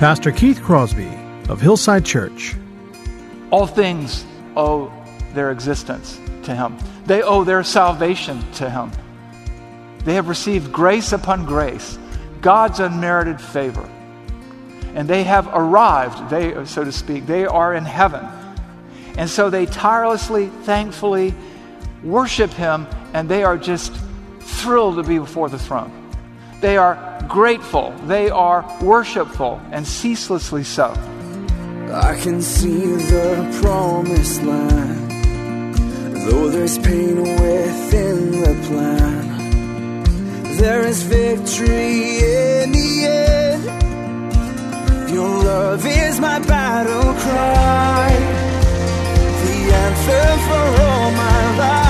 Pastor Keith Crosby of Hillside Church. All things owe their existence to Him, they owe their salvation to Him. They have received grace upon grace, God's unmerited favor. And they have arrived, they, so to speak, they are in heaven. And so they tirelessly, thankfully worship Him, and they are just thrilled to be before the throne. They are grateful, they are worshipful, and ceaselessly so. I can see the promised land, though there's pain within the plan. There is victory in the end. Your love is my battle cry, the answer for all my life.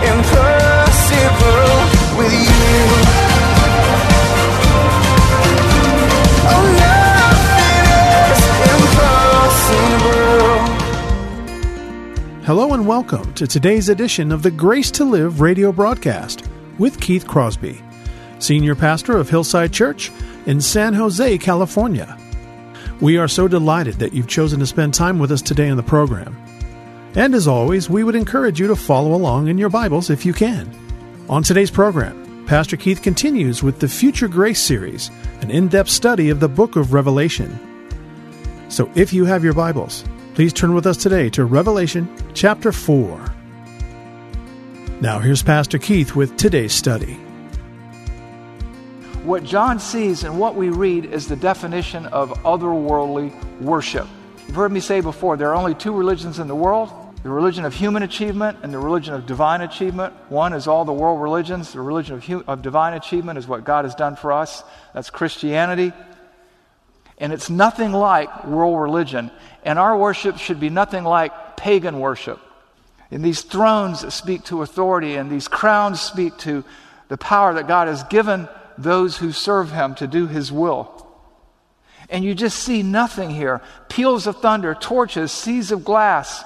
welcome to today's edition of the Grace to Live radio broadcast with Keith Crosby, Senior Pastor of Hillside Church in San Jose, California. We are so delighted that you've chosen to spend time with us today in the program. And as always, we would encourage you to follow along in your Bibles if you can. On today's program, Pastor Keith continues with the Future Grace series, an in depth study of the book of Revelation. So if you have your Bibles, please turn with us today to Revelation chapter 4. Now here's Pastor Keith with today's study. What John sees and what we read is the definition of otherworldly worship. You've heard me say before there are only two religions in the world the religion of human achievement and the religion of divine achievement. One is all the world religions. The religion of, hu- of divine achievement is what God has done for us. That's Christianity. And it's nothing like world religion. And our worship should be nothing like pagan worship. And these thrones speak to authority, and these crowns speak to the power that God has given those who serve Him to do His will. And you just see nothing here peals of thunder, torches, seas of glass,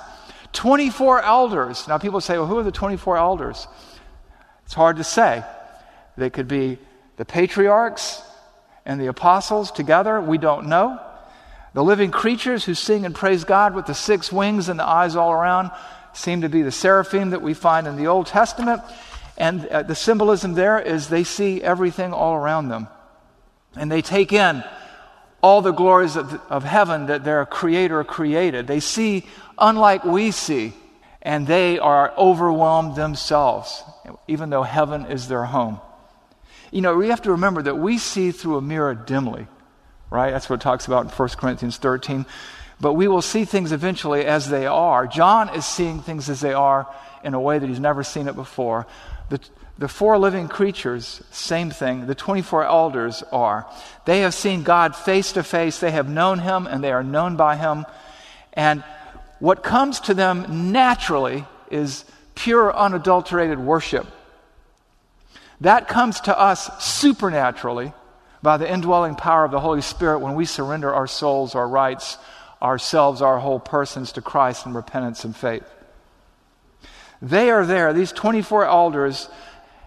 24 elders. Now, people say, well, who are the 24 elders? It's hard to say. They could be the patriarchs and the apostles together. We don't know. The living creatures who sing and praise God with the six wings and the eyes all around seem to be the seraphim that we find in the Old Testament. And uh, the symbolism there is they see everything all around them. And they take in all the glories of, of heaven that their creator created. They see unlike we see, and they are overwhelmed themselves, even though heaven is their home. You know, we have to remember that we see through a mirror dimly, right? That's what it talks about in 1 Corinthians 13. But we will see things eventually as they are. John is seeing things as they are in a way that he's never seen it before. The, the four living creatures, same thing. The 24 elders are. They have seen God face to face. They have known him and they are known by him. And what comes to them naturally is pure, unadulterated worship. That comes to us supernaturally by the indwelling power of the Holy Spirit when we surrender our souls, our rights, ourselves, our whole persons to Christ in repentance and faith. They are there, these 24 elders,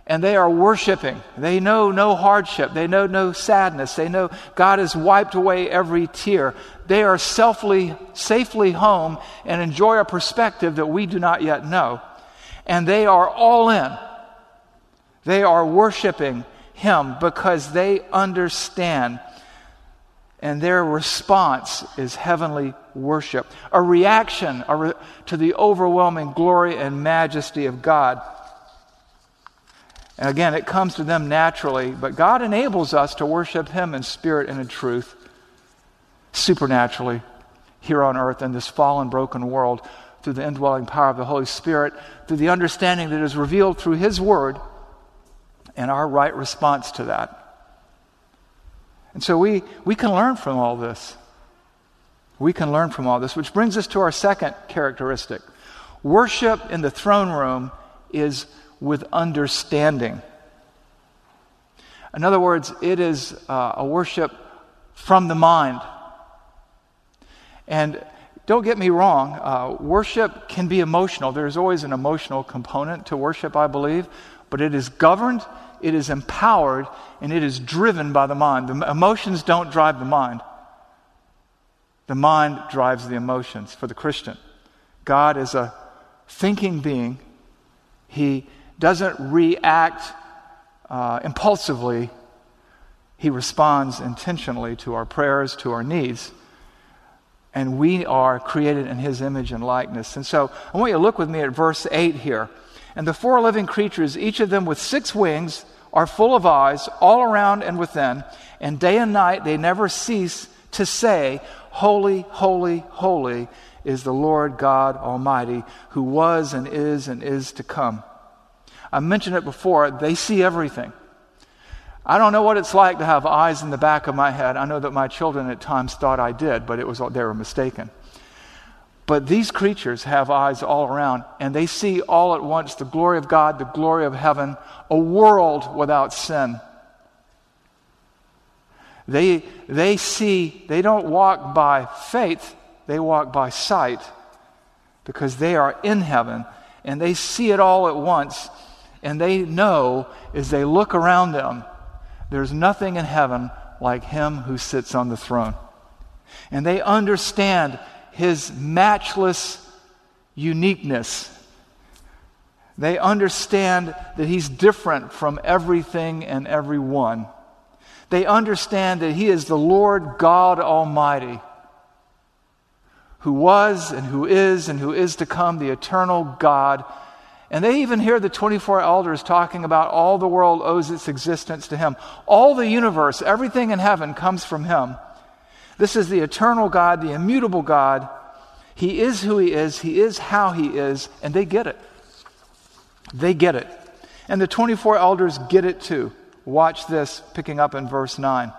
and they are worshiping. They know no hardship. They know no sadness. They know God has wiped away every tear. They are selfly, safely home and enjoy a perspective that we do not yet know. And they are all in. They are worshiping Him because they understand. And their response is heavenly worship, a reaction to the overwhelming glory and majesty of God. And again, it comes to them naturally, but God enables us to worship Him in spirit and in truth, supernaturally, here on earth in this fallen, broken world, through the indwelling power of the Holy Spirit, through the understanding that is revealed through His Word, and our right response to that. And so we, we can learn from all this. We can learn from all this, which brings us to our second characteristic. Worship in the throne room is with understanding. In other words, it is uh, a worship from the mind. And don't get me wrong, uh, worship can be emotional. There's always an emotional component to worship, I believe, but it is governed, it is empowered, and it is driven by the mind. The emotions don't drive the mind, the mind drives the emotions for the Christian. God is a thinking being, He doesn't react uh, impulsively, He responds intentionally to our prayers, to our needs. And we are created in His image and likeness. And so I want you to look with me at verse 8 here. And the four living creatures, each of them with six wings, are full of eyes all around and within, and day and night they never cease to say, Holy, holy, holy is the Lord God Almighty, who was and is and is to come. I mentioned it before, they see everything. I don't know what it's like to have eyes in the back of my head. I know that my children at times thought I did, but it was they were mistaken. But these creatures have eyes all around, and they see all at once the glory of God, the glory of heaven, a world without sin. They, they see, they don't walk by faith, they walk by sight because they are in heaven and they see it all at once and they know as they look around them, there's nothing in heaven like him who sits on the throne. And they understand his matchless uniqueness. They understand that he's different from everything and everyone. They understand that he is the Lord God Almighty, who was and who is and who is to come, the eternal God and they even hear the 24 elders talking about all the world owes its existence to him. All the universe, everything in heaven comes from him. This is the eternal God, the immutable God. He is who he is, he is how he is, and they get it. They get it. And the 24 elders get it too. Watch this, picking up in verse 9.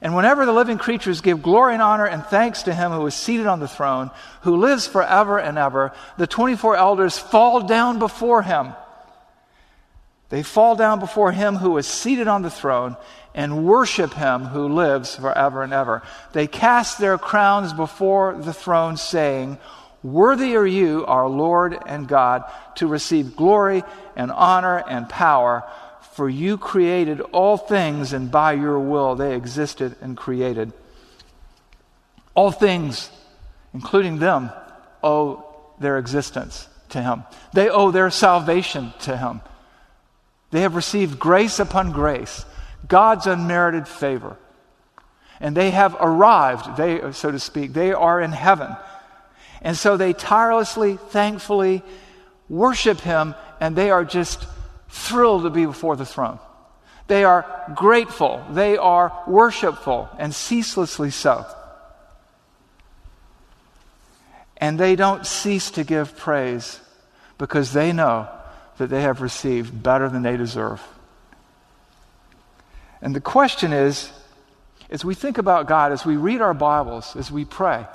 And whenever the living creatures give glory and honor and thanks to him who is seated on the throne, who lives forever and ever, the 24 elders fall down before him. They fall down before him who is seated on the throne and worship him who lives forever and ever. They cast their crowns before the throne, saying, Worthy are you, our Lord and God, to receive glory and honor and power for you created all things, and by your will they existed and created. All things, including them, owe their existence to Him. They owe their salvation to Him. They have received grace upon grace, God's unmerited favor. And they have arrived, they, so to speak, they are in heaven. And so they tirelessly, thankfully worship Him, and they are just thrilled to be before the throne. They are grateful, they are worshipful, and ceaselessly so. And they don't cease to give praise because they know that they have received better than they deserve. And the question is as we think about God, as we read our Bibles, as we pray,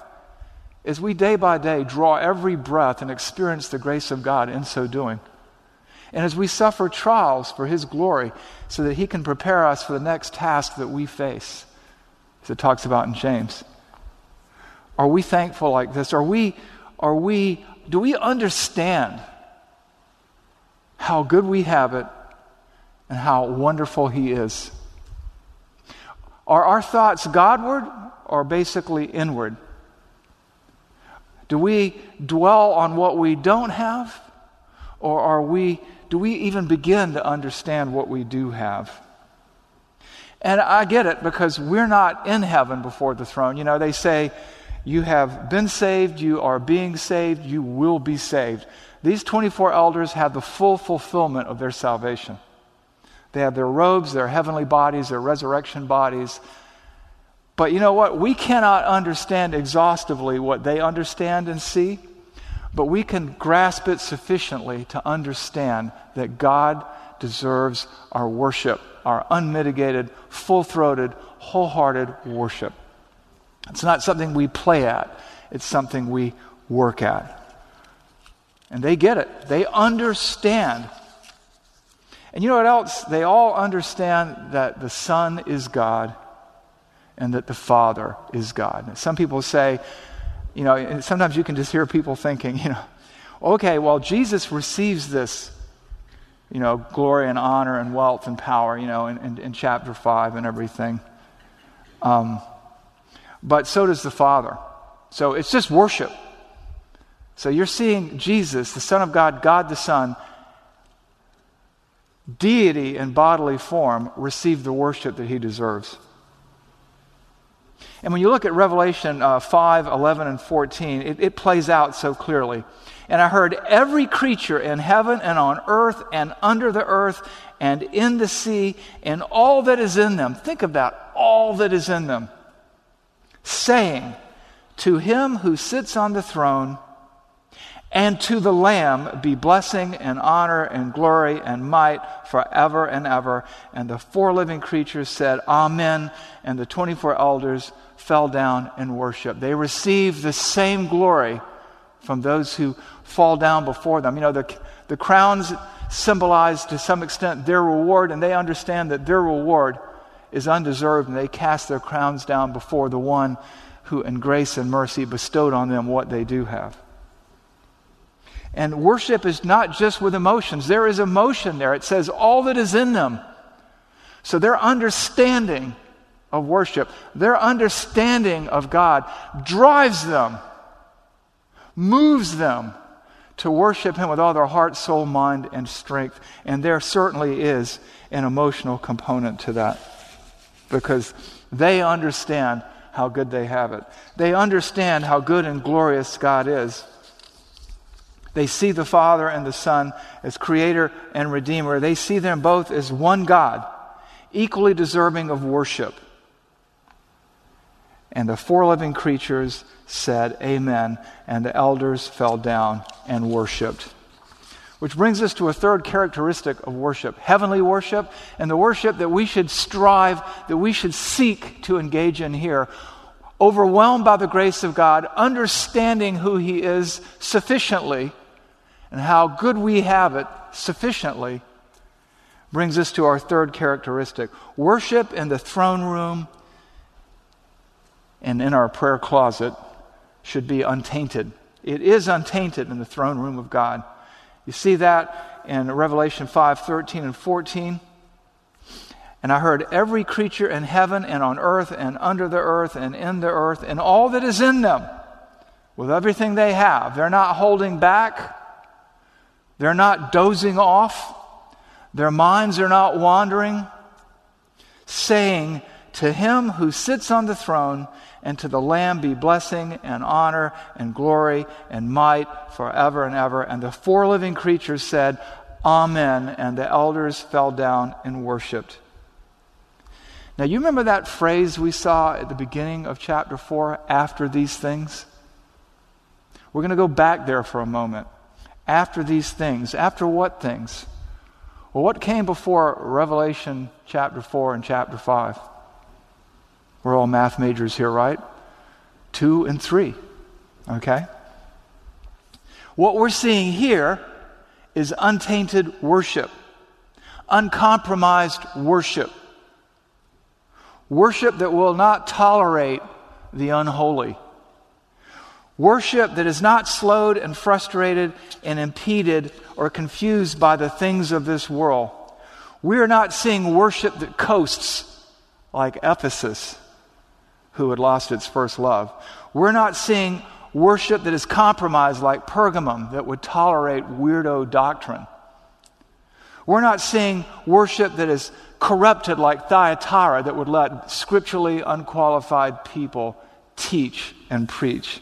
as we day by day draw every breath and experience the grace of God in so doing, and as we suffer trials for His glory, so that He can prepare us for the next task that we face, as it talks about in James. Are we thankful like this? Are we, are we, do we understand how good we have it and how wonderful He is? Are our thoughts Godward or basically inward? Do we dwell on what we don't have or are we do we even begin to understand what we do have? And I get it because we're not in heaven before the throne. You know, they say, You have been saved, you are being saved, you will be saved. These 24 elders have the full fulfillment of their salvation. They have their robes, their heavenly bodies, their resurrection bodies. But you know what? We cannot understand exhaustively what they understand and see, but we can grasp it sufficiently to understand that God deserves our worship, our unmitigated, full throated, wholehearted worship. It's not something we play at, it's something we work at. And they get it, they understand. And you know what else? They all understand that the Son is God and that the Father is God. Some people say, you know, sometimes you can just hear people thinking, you know, okay, well, Jesus receives this, you know, glory and honor and wealth and power, you know, in, in, in chapter 5 and everything. Um, but so does the Father. So it's just worship. So you're seeing Jesus, the Son of God, God the Son, deity in bodily form, receive the worship that he deserves. And when you look at Revelation uh, 5, 11, and 14, it, it plays out so clearly. And I heard every creature in heaven and on earth and under the earth and in the sea and all that is in them. Think that, all that is in them. Saying, To him who sits on the throne and to the Lamb be blessing and honor and glory and might forever and ever. And the four living creatures said, Amen. And the 24 elders fell down and worshiped. They receive the same glory from those who fall down before them. You know, the, the crowns symbolize to some extent their reward, and they understand that their reward is undeserved, and they cast their crowns down before the one who, in grace and mercy, bestowed on them what they do have. And worship is not just with emotions, there is emotion there. It says all that is in them. So their understanding of worship, their understanding of God drives them, moves them to worship Him with all their heart, soul, mind, and strength. And there certainly is an emotional component to that because they understand how good they have it. They understand how good and glorious God is. They see the Father and the Son as creator and redeemer. They see them both as one God, equally deserving of worship. And the four living creatures said, Amen. And the elders fell down and worshiped. Which brings us to a third characteristic of worship heavenly worship, and the worship that we should strive, that we should seek to engage in here. Overwhelmed by the grace of God, understanding who He is sufficiently and how good we have it sufficiently brings us to our third characteristic worship in the throne room and in our prayer closet should be untainted. It is untainted in the throne room of God. You see that in Revelation 5 13 and 14. And I heard every creature in heaven and on earth and under the earth and in the earth and all that is in them, with everything they have. They're not holding back. They're not dozing off, their minds are not wandering, saying, To him who sits on the throne and to the Lamb be blessing and honor and glory and might forever and ever. And the four living creatures said, Amen. And the elders fell down and worshiped. Now, you remember that phrase we saw at the beginning of chapter 4 after these things? We're going to go back there for a moment after these things. After what things? Well, what came before Revelation chapter 4 and chapter 5? We're all math majors here, right? 2 and 3. Okay? What we're seeing here is untainted worship, uncompromised worship. Worship that will not tolerate the unholy. Worship that is not slowed and frustrated and impeded or confused by the things of this world. We are not seeing worship that coasts like Ephesus, who had lost its first love. We're not seeing worship that is compromised like Pergamum, that would tolerate weirdo doctrine. We're not seeing worship that is corrupted like Thyatira, that would let scripturally unqualified people teach and preach.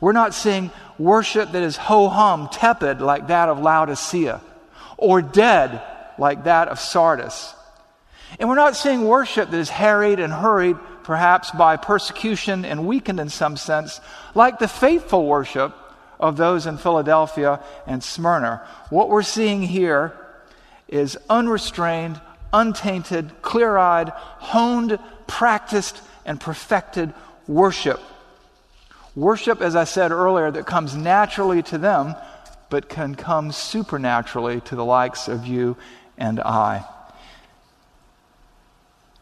We're not seeing worship that is ho hum, tepid like that of Laodicea, or dead like that of Sardis. And we're not seeing worship that is harried and hurried, perhaps by persecution and weakened in some sense, like the faithful worship of those in Philadelphia and Smyrna. What we're seeing here is unrestrained, untainted, clear eyed, honed, practiced, and perfected worship. Worship, as I said earlier, that comes naturally to them, but can come supernaturally to the likes of you and I.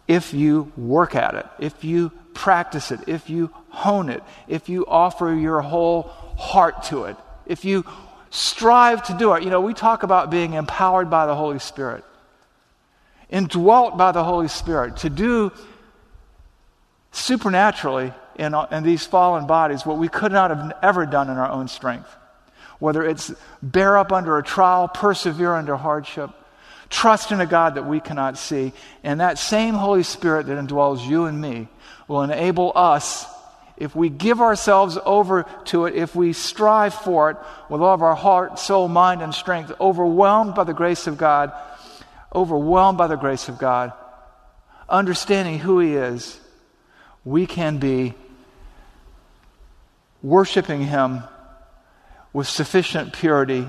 If you work at it, if you practice it, if you hone it, if you offer your whole heart to it, if you strive to do it. You know, we talk about being empowered by the Holy Spirit, indwelt by the Holy Spirit to do supernaturally in, in these fallen bodies what we could not have ever done in our own strength. Whether it's bear up under a trial, persevere under hardship, trust in a God that we cannot see, and that same Holy Spirit that indwells you and me will enable us if we give ourselves over to it, if we strive for it with all of our heart, soul, mind, and strength, overwhelmed by the grace of God, overwhelmed by the grace of God, understanding who He is, we can be worshiping Him with sufficient purity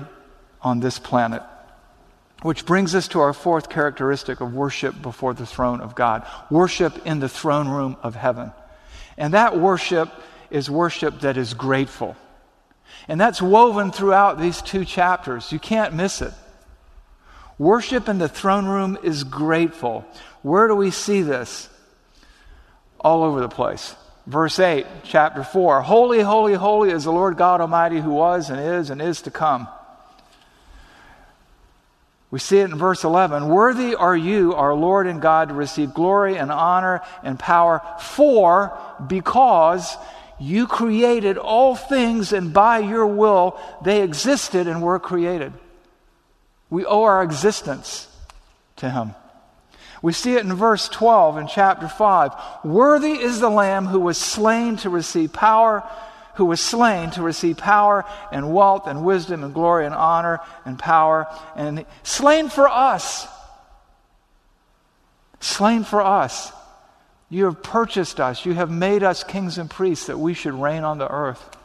on this planet. Which brings us to our fourth characteristic of worship before the throne of God worship in the throne room of heaven. And that worship is worship that is grateful. And that's woven throughout these two chapters. You can't miss it. Worship in the throne room is grateful. Where do we see this? All over the place. Verse 8, chapter 4 Holy, holy, holy is the Lord God Almighty who was and is and is to come. We see it in verse 11. Worthy are you, our Lord and God, to receive glory and honor and power, for because you created all things, and by your will they existed and were created. We owe our existence to Him. We see it in verse 12 in chapter 5. Worthy is the Lamb who was slain to receive power who was slain to receive power and wealth and wisdom and glory and honor and power, and slain for us. Slain for us. You have purchased us. You have made us kings and priests that we should reign on the earth.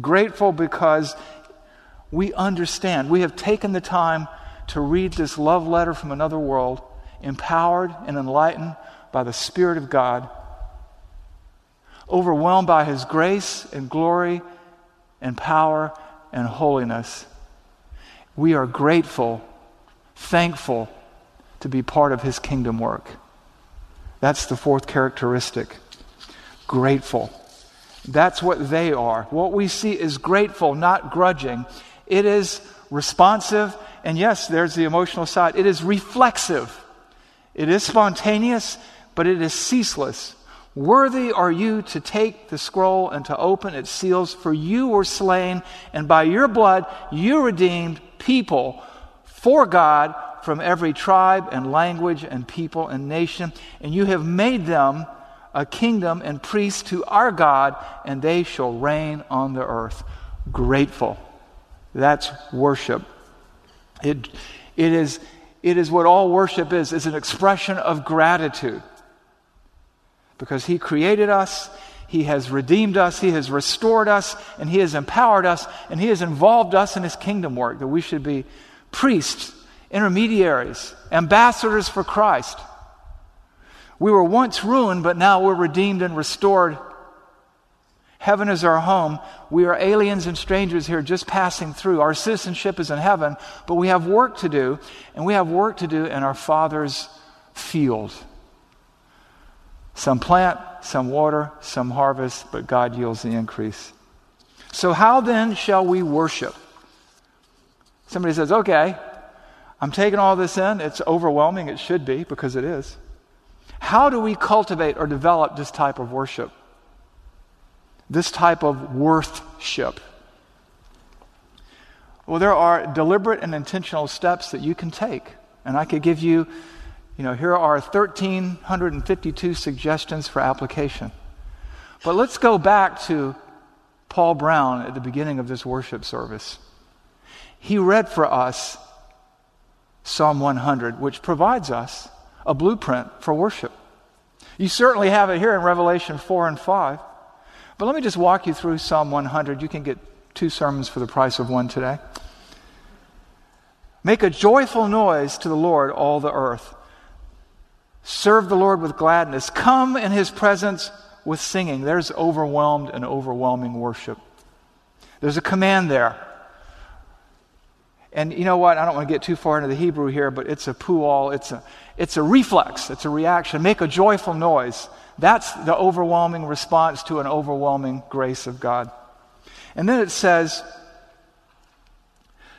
Grateful because we understand. We have taken the time to read this love letter from another world, empowered and enlightened by the Spirit of God overwhelmed by His grace and glory and power and holiness. We are grateful, thankful to be part of His kingdom work. That's the fourth characteristic grateful. That's what they are. What we see is grateful, not grudging. It is responsive, and yes, there's the emotional side. It is reflexive. It is spontaneous, but it is ceaseless. Worthy are you to take the scroll and to open its seals, for you were slain, and by your blood you redeemed people for God from every tribe and language and people and nation, and you have made them a kingdom and priests to our God, and they shall reign on the earth. Grateful. That's worship. It, it, is, it is what all worship is, is an expression of gratitude because He created us, He has redeemed us, He has restored us, and He has empowered us, and He has involved us in His kingdom work that we should be priests, intermediaries, ambassadors for Christ. We were once ruined, but now we're redeemed and restored. Heaven is our home. We are aliens and strangers here just passing through. Our citizenship is in heaven, but we have work to do, and we have work to do in our Father's field. Some plant, some water, some harvest, but God yields the increase. So, how then shall we worship? Somebody says, okay, I'm taking all this in. It's overwhelming. It should be, because it is. How do we cultivate or develop this type of worship? This type of worthship? Well, there are deliberate and intentional steps that you can take. And I could give you you know, here are 1,352 suggestions for application. But let's go back to Paul Brown at the beginning of this worship service. He read for us Psalm 100, which provides us a blueprint for worship. You certainly have it here in Revelation 4 and 5. But let me just walk you through Psalm 100. You can get two sermons for the price of one today. Make a joyful noise to the Lord, all the earth. Serve the Lord with gladness. Come in his presence with singing. There's overwhelmed and overwhelming worship. There's a command there. And you know what? I don't want to get too far into the Hebrew here, but it's a pual, it's a, it's a reflex, it's a reaction. Make a joyful noise. That's the overwhelming response to an overwhelming grace of God. And then it says,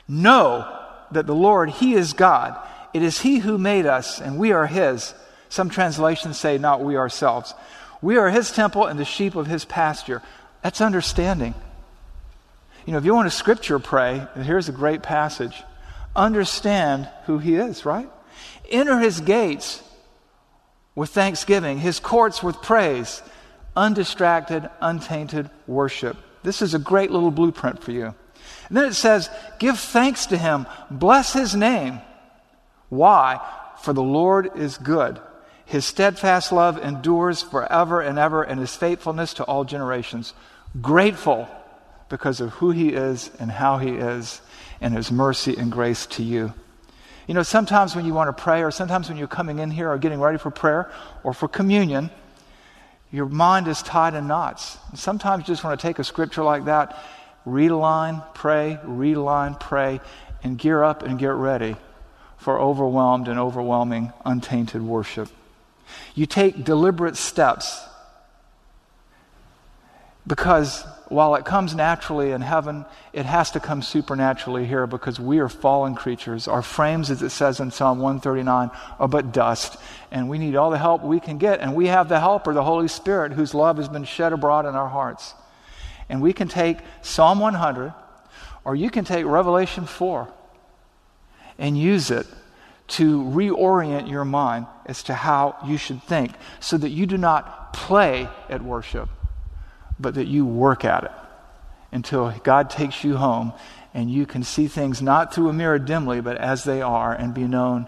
Know that the Lord, He is God. It is He who made us, and we are His. Some translations say, Not we ourselves. We are His temple and the sheep of His pasture. That's understanding. You know, if you want a scripture pray, here's a great passage. Understand who He is, right? Enter His gates with thanksgiving, His courts with praise, undistracted, untainted worship. This is a great little blueprint for you. And then it says, Give thanks to Him, bless His name. Why? For the Lord is good. His steadfast love endures forever and ever, and his faithfulness to all generations. Grateful because of who he is and how he is, and his mercy and grace to you. You know, sometimes when you want to pray, or sometimes when you're coming in here or getting ready for prayer or for communion, your mind is tied in knots. And sometimes you just want to take a scripture like that, read a line, pray, read a line, pray, and gear up and get ready for overwhelmed and overwhelming, untainted worship. You take deliberate steps because while it comes naturally in heaven, it has to come supernaturally here because we are fallen creatures. Our frames, as it says in Psalm 139, are but dust, and we need all the help we can get. And we have the helper, the Holy Spirit, whose love has been shed abroad in our hearts. And we can take Psalm 100, or you can take Revelation 4 and use it to reorient your mind as to how you should think so that you do not play at worship but that you work at it until God takes you home and you can see things not through a mirror dimly, but as they are and be known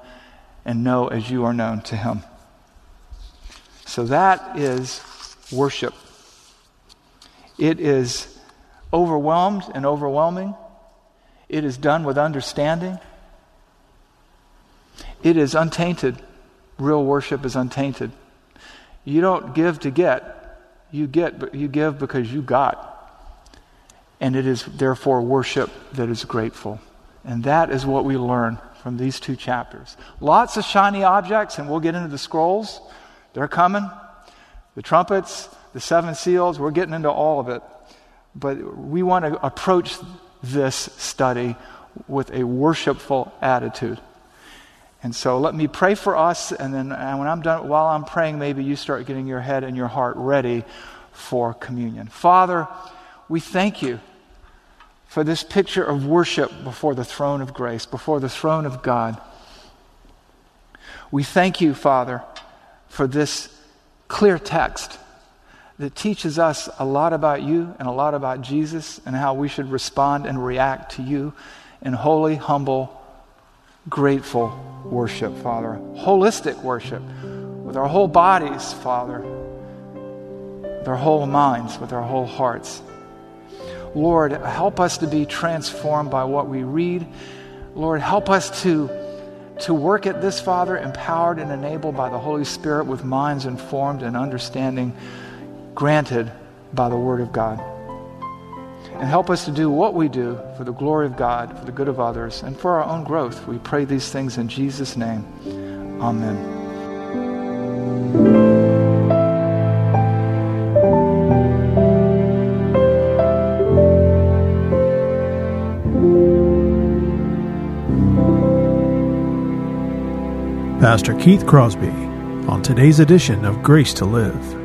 and know as you are known to Him. So that is worship. It is overwhelmed and overwhelming. It is done with understanding. It is untainted. Real worship is untainted. You don't give to get, you get, you give because you got. And it is therefore worship that is grateful. And that is what we learn from these two chapters. Lots of shiny objects, and we'll get into the scrolls. They're coming. The trumpets, the seven seals, we're getting into all of it. But we want to approach this study with a worshipful attitude. And so let me pray for us, and then when I'm done, while I'm praying, maybe you start getting your head and your heart ready for communion. Father, we thank you for this picture of worship before the throne of grace, before the throne of God. We thank you, Father, for this clear text that teaches us a lot about you and a lot about Jesus and how we should respond and react to you in holy, humble, grateful worship, Father. Holistic worship with our whole bodies, Father, with our whole minds, with our whole hearts. Lord, help us to be transformed by what we read. Lord, help us to, to work at this, Father, empowered and enabled by the Holy Spirit with minds informed and understanding granted by the Word of God and help us to do what we do for the glory of God, for the good of others, and for our own growth. We pray these things in Jesus' name. Amen. Pastor Keith Crosby on today's edition of Grace to Live.